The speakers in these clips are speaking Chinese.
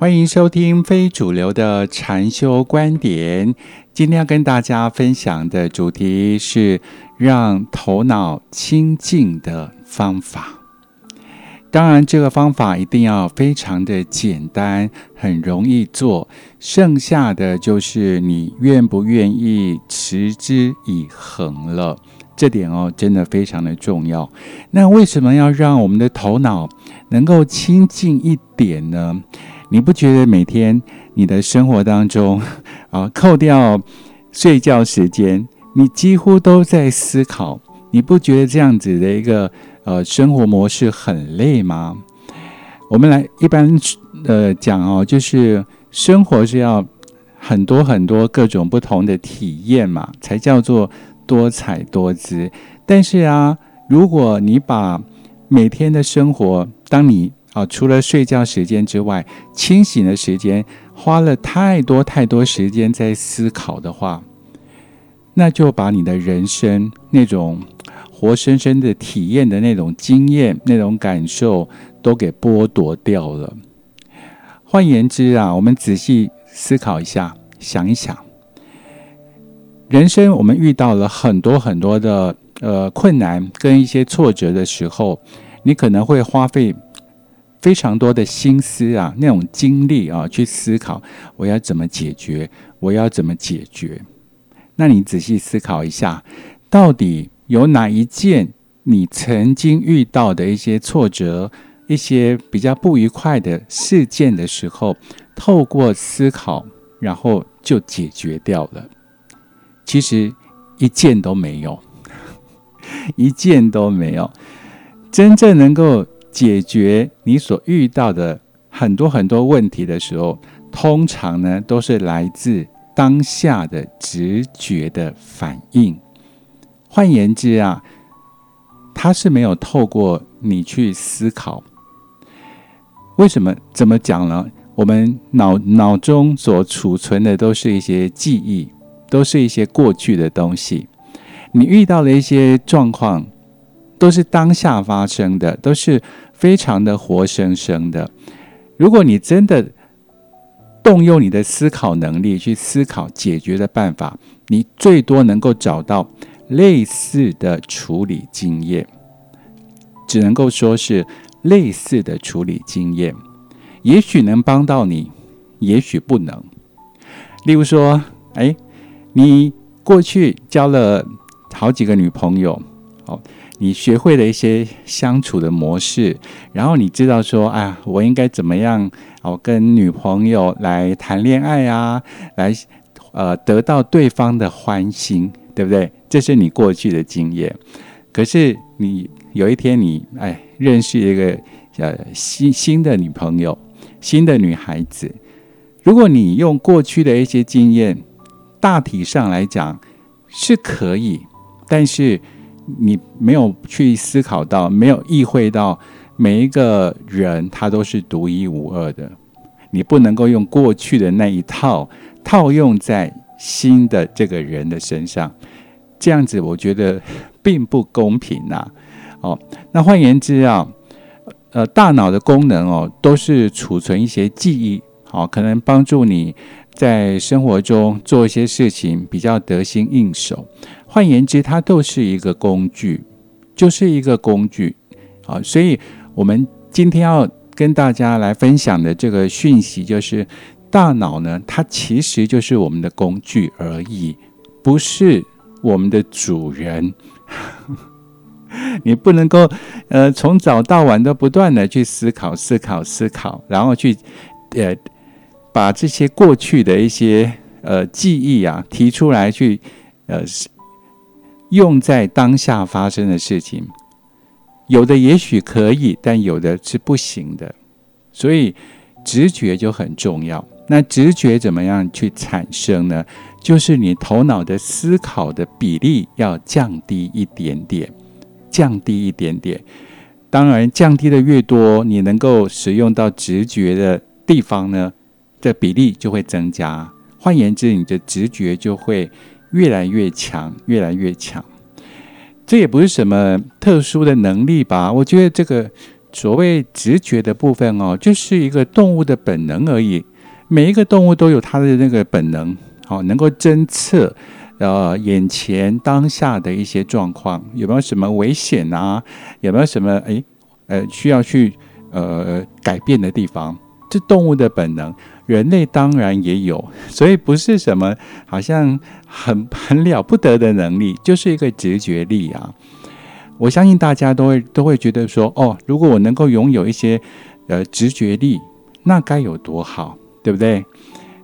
欢迎收听非主流的禅修观点。今天要跟大家分享的主题是让头脑清净的方法。当然，这个方法一定要非常的简单，很容易做。剩下的就是你愿不愿意持之以恒了。这点哦，真的非常的重要。那为什么要让我们的头脑能够清净一点呢？你不觉得每天你的生活当中 啊，扣掉睡觉时间，你几乎都在思考？你不觉得这样子的一个？呃，生活模式很累吗？我们来一般呃讲哦，就是生活是要很多很多各种不同的体验嘛，才叫做多彩多姿。但是啊，如果你把每天的生活，当你啊除了睡觉时间之外，清醒的时间花了太多太多时间在思考的话，那就把你的人生那种。活生生的体验的那种经验、那种感受，都给剥夺掉了。换言之啊，我们仔细思考一下，想一想，人生我们遇到了很多很多的呃困难跟一些挫折的时候，你可能会花费非常多的心思啊，那种精力啊，去思考我要怎么解决，我要怎么解决。那你仔细思考一下，到底？有哪一件你曾经遇到的一些挫折、一些比较不愉快的事件的时候，透过思考，然后就解决掉了？其实一件都没有，一件都没有。真正能够解决你所遇到的很多很多问题的时候，通常呢都是来自当下的直觉的反应。换言之啊，他是没有透过你去思考。为什么？怎么讲呢？我们脑脑中所储存的都是一些记忆，都是一些过去的东西。你遇到了一些状况，都是当下发生的，都是非常的活生生的。如果你真的动用你的思考能力去思考解决的办法，你最多能够找到。类似的处理经验，只能够说是类似的处理经验，也许能帮到你，也许不能。例如说，哎，你过去交了好几个女朋友，哦，你学会了一些相处的模式，然后你知道说，哎呀，我应该怎么样哦，跟女朋友来谈恋爱啊，来呃得到对方的欢心。对不对？这是你过去的经验。可是你有一天，你哎，认识一个呃新新的女朋友，新的女孩子。如果你用过去的一些经验，大体上来讲是可以，但是你没有去思考到，没有意会到每一个人他都是独一无二的。你不能够用过去的那一套套用在。新的这个人的身上，这样子我觉得并不公平呐。哦，那换言之啊，呃，大脑的功能哦，都是储存一些记忆，好，可能帮助你在生活中做一些事情比较得心应手。换言之，它都是一个工具，就是一个工具。好，所以我们今天要跟大家来分享的这个讯息就是。大脑呢，它其实就是我们的工具而已，不是我们的主人。你不能够，呃，从早到晚都不断的去思考、思考、思考，然后去，呃，把这些过去的一些呃记忆啊提出来，去呃用在当下发生的事情。有的也许可以，但有的是不行的，所以直觉就很重要。那直觉怎么样去产生呢？就是你头脑的思考的比例要降低一点点，降低一点点。当然，降低的越多，你能够使用到直觉的地方呢，的比例就会增加。换言之，你的直觉就会越来越强，越来越强。这也不是什么特殊的能力吧？我觉得这个所谓直觉的部分哦，就是一个动物的本能而已。每一个动物都有它的那个本能，好，能够侦测呃眼前当下的一些状况，有没有什么危险啊？有没有什么诶呃需要去呃改变的地方？这动物的本能，人类当然也有，所以不是什么好像很很了不得的能力，就是一个直觉力啊。我相信大家都会都会觉得说，哦，如果我能够拥有一些呃直觉力，那该有多好。对不对？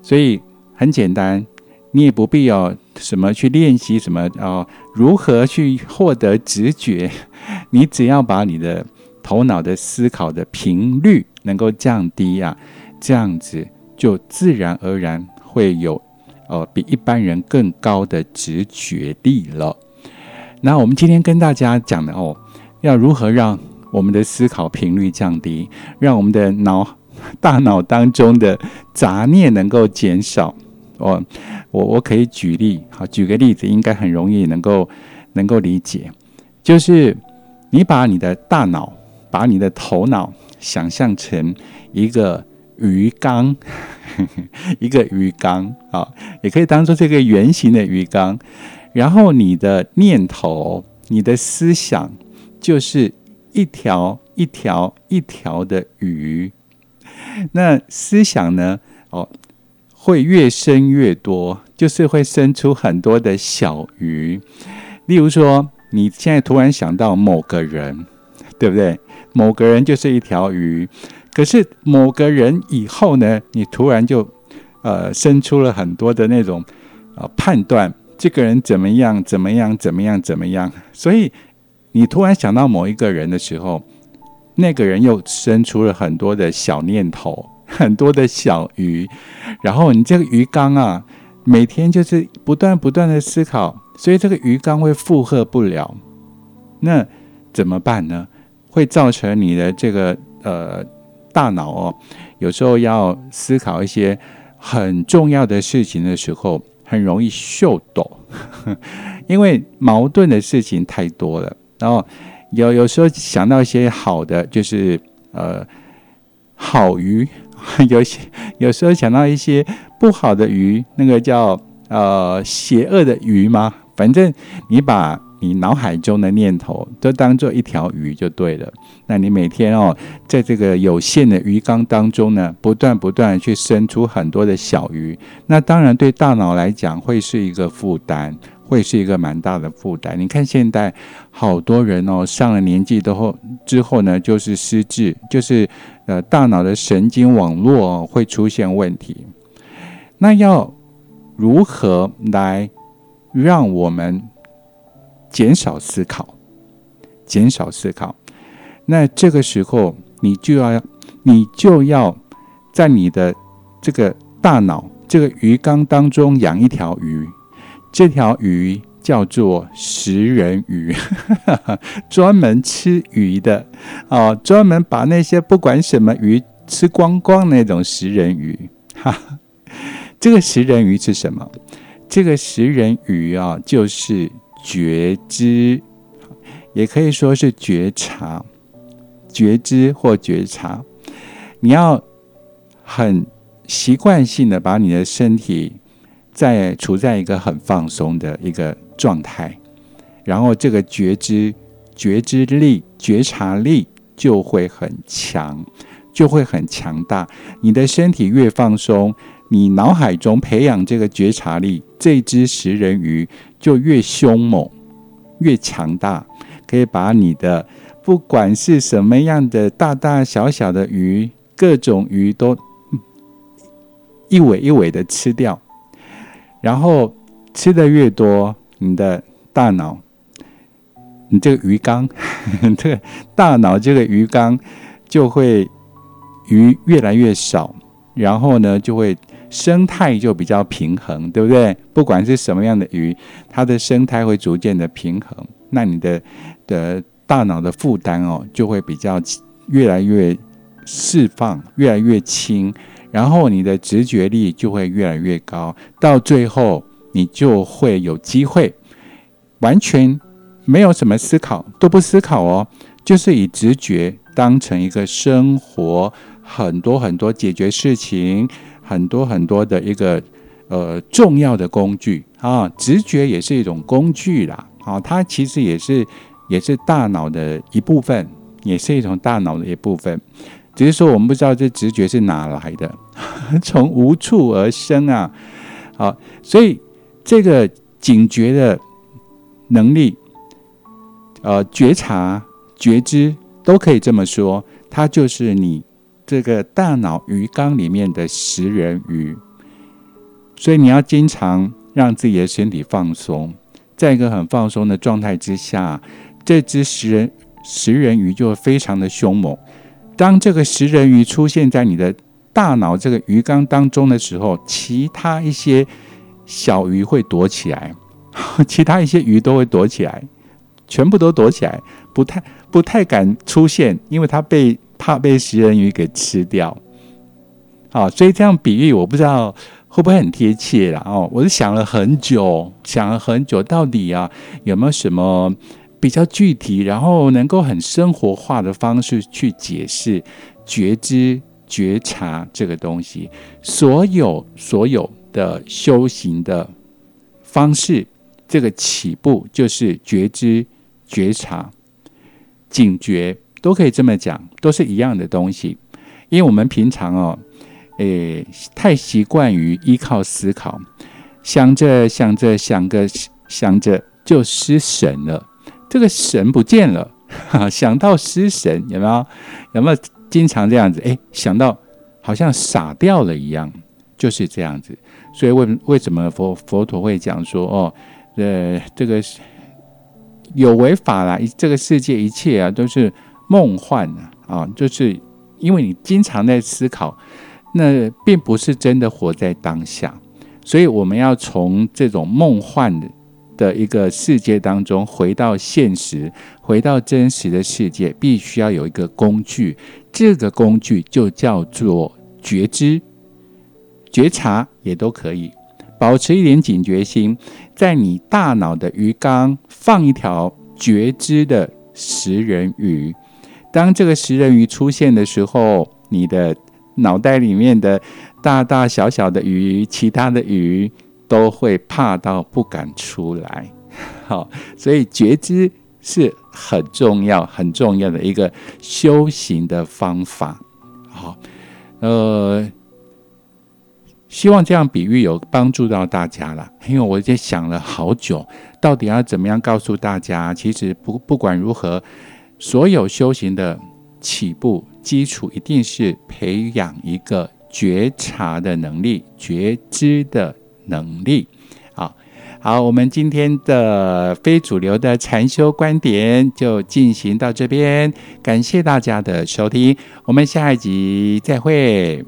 所以很简单，你也不必要什么去练习什么哦，如何去获得直觉？你只要把你的头脑的思考的频率能够降低啊，这样子就自然而然会有呃比一般人更高的直觉力了。那我们今天跟大家讲的哦，要如何让我们的思考频率降低，让我们的脑。大脑当中的杂念能够减少，我我我可以举例，好，举个例子，应该很容易能够能够理解，就是你把你的大脑，把你的头脑想象成一个鱼缸，一个鱼缸啊，也可以当做这个圆形的鱼缸，然后你的念头、你的思想就是一条一条一条的鱼。那思想呢？哦，会越生越多，就是会生出很多的小鱼。例如说，你现在突然想到某个人，对不对？某个人就是一条鱼。可是某个人以后呢，你突然就呃生出了很多的那种呃判断，这个人怎么样？怎么样？怎么样？怎么样？所以你突然想到某一个人的时候。那个人又生出了很多的小念头，很多的小鱼，然后你这个鱼缸啊，每天就是不断不断的思考，所以这个鱼缸会负荷不了，那怎么办呢？会造成你的这个呃大脑哦，有时候要思考一些很重要的事情的时候，很容易秀抖，因为矛盾的事情太多了，然后。有有时候想到一些好的，就是呃好鱼；有些有时候想到一些不好的鱼，那个叫呃邪恶的鱼吗？反正你把你脑海中的念头都当做一条鱼就对了。那你每天哦，在这个有限的鱼缸当中呢，不断不断去生出很多的小鱼，那当然对大脑来讲会是一个负担。会是一个蛮大的负担。你看现在好多人哦，上了年纪之后之后呢，就是失智，就是呃大脑的神经网络会出现问题。那要如何来让我们减少思考？减少思考。那这个时候你就要你就要在你的这个大脑这个鱼缸当中养一条鱼。这条鱼叫做食人鱼，专门吃鱼的哦，专门把那些不管什么鱼吃光光那种食人鱼。哈，这个食人鱼是什么？这个食人鱼啊，就是觉知，也可以说是觉察、觉知或觉察。你要很习惯性的把你的身体。在处在一个很放松的一个状态，然后这个觉知、觉知力、觉察力就会很强，就会很强大。你的身体越放松，你脑海中培养这个觉察力，这只食人鱼就越凶猛、越强大，可以把你的不管是什么样的大大小小的鱼，各种鱼都一尾一尾的吃掉。然后吃的越多，你的大脑，你这个鱼缸，这个大脑这个鱼缸就会鱼越来越少，然后呢，就会生态就比较平衡，对不对？不管是什么样的鱼，它的生态会逐渐的平衡，那你的的大脑的负担哦，就会比较越来越释放，越来越轻。然后你的直觉力就会越来越高，到最后你就会有机会完全没有什么思考，都不思考哦，就是以直觉当成一个生活很多很多解决事情很多很多的一个呃重要的工具啊，直觉也是一种工具啦。啊，它其实也是也是大脑的一部分，也是一种大脑的一部分。只是说我们不知道这直觉是哪来的，从无处而生啊。好，所以这个警觉的能力，呃，觉察、觉知都可以这么说，它就是你这个大脑鱼缸里面的食人鱼。所以你要经常让自己的身体放松，在一个很放松的状态之下，这只食人食人鱼就会非常的凶猛。当这个食人鱼出现在你的大脑这个鱼缸当中的时候，其他一些小鱼会躲起来，其他一些鱼都会躲起来，全部都躲起来，不太不太敢出现，因为它被怕被食人鱼给吃掉。好，所以这样比喻我不知道会不会很贴切啦。哦，我是想了很久，想了很久，到底啊有没有什么？比较具体，然后能够很生活化的方式去解释觉知、觉察这个东西。所有所有的修行的方式，这个起步就是觉知、觉察、警觉，都可以这么讲，都是一样的东西。因为我们平常哦，诶，太习惯于依靠思考，想着想着想个想着就失神了。这个神不见了，想到失神，有没有？有没有经常这样子？哎，想到好像傻掉了一样，就是这样子。所以为为什么佛佛陀会讲说，哦，呃，这个有违法啦，这个世界一切啊都是梦幻啊，啊，就是因为你经常在思考，那并不是真的活在当下。所以我们要从这种梦幻的。的一个世界当中，回到现实，回到真实的世界，必须要有一个工具。这个工具就叫做觉知、觉察，也都可以。保持一点警觉心，在你大脑的鱼缸放一条觉知的食人鱼。当这个食人鱼出现的时候，你的脑袋里面的大大小小的鱼，其他的鱼。都会怕到不敢出来，好，所以觉知是很重要、很重要的一个修行的方法。好，呃，希望这样比喻有帮助到大家了。因为我在想了好久，到底要怎么样告诉大家？其实不不管如何，所有修行的起步基础一定是培养一个觉察的能力、觉知的。能力，好好，我们今天的非主流的禅修观点就进行到这边，感谢大家的收听，我们下一集再会。